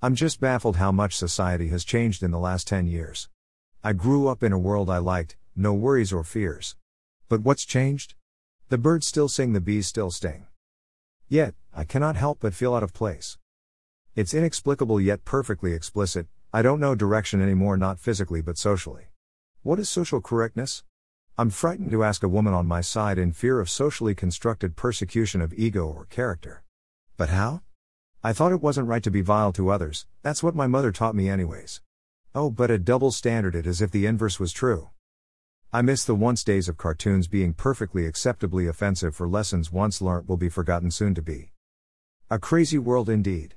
I'm just baffled how much society has changed in the last 10 years. I grew up in a world I liked, no worries or fears. But what's changed? The birds still sing, the bees still sting. Yet, I cannot help but feel out of place. It's inexplicable yet perfectly explicit, I don't know direction anymore, not physically but socially. What is social correctness? I'm frightened to ask a woman on my side in fear of socially constructed persecution of ego or character. But how? I thought it wasn't right to be vile to others, that's what my mother taught me, anyways. Oh, but a double standard it as if the inverse was true. I miss the once days of cartoons being perfectly acceptably offensive for lessons once learnt will be forgotten soon to be. A crazy world indeed.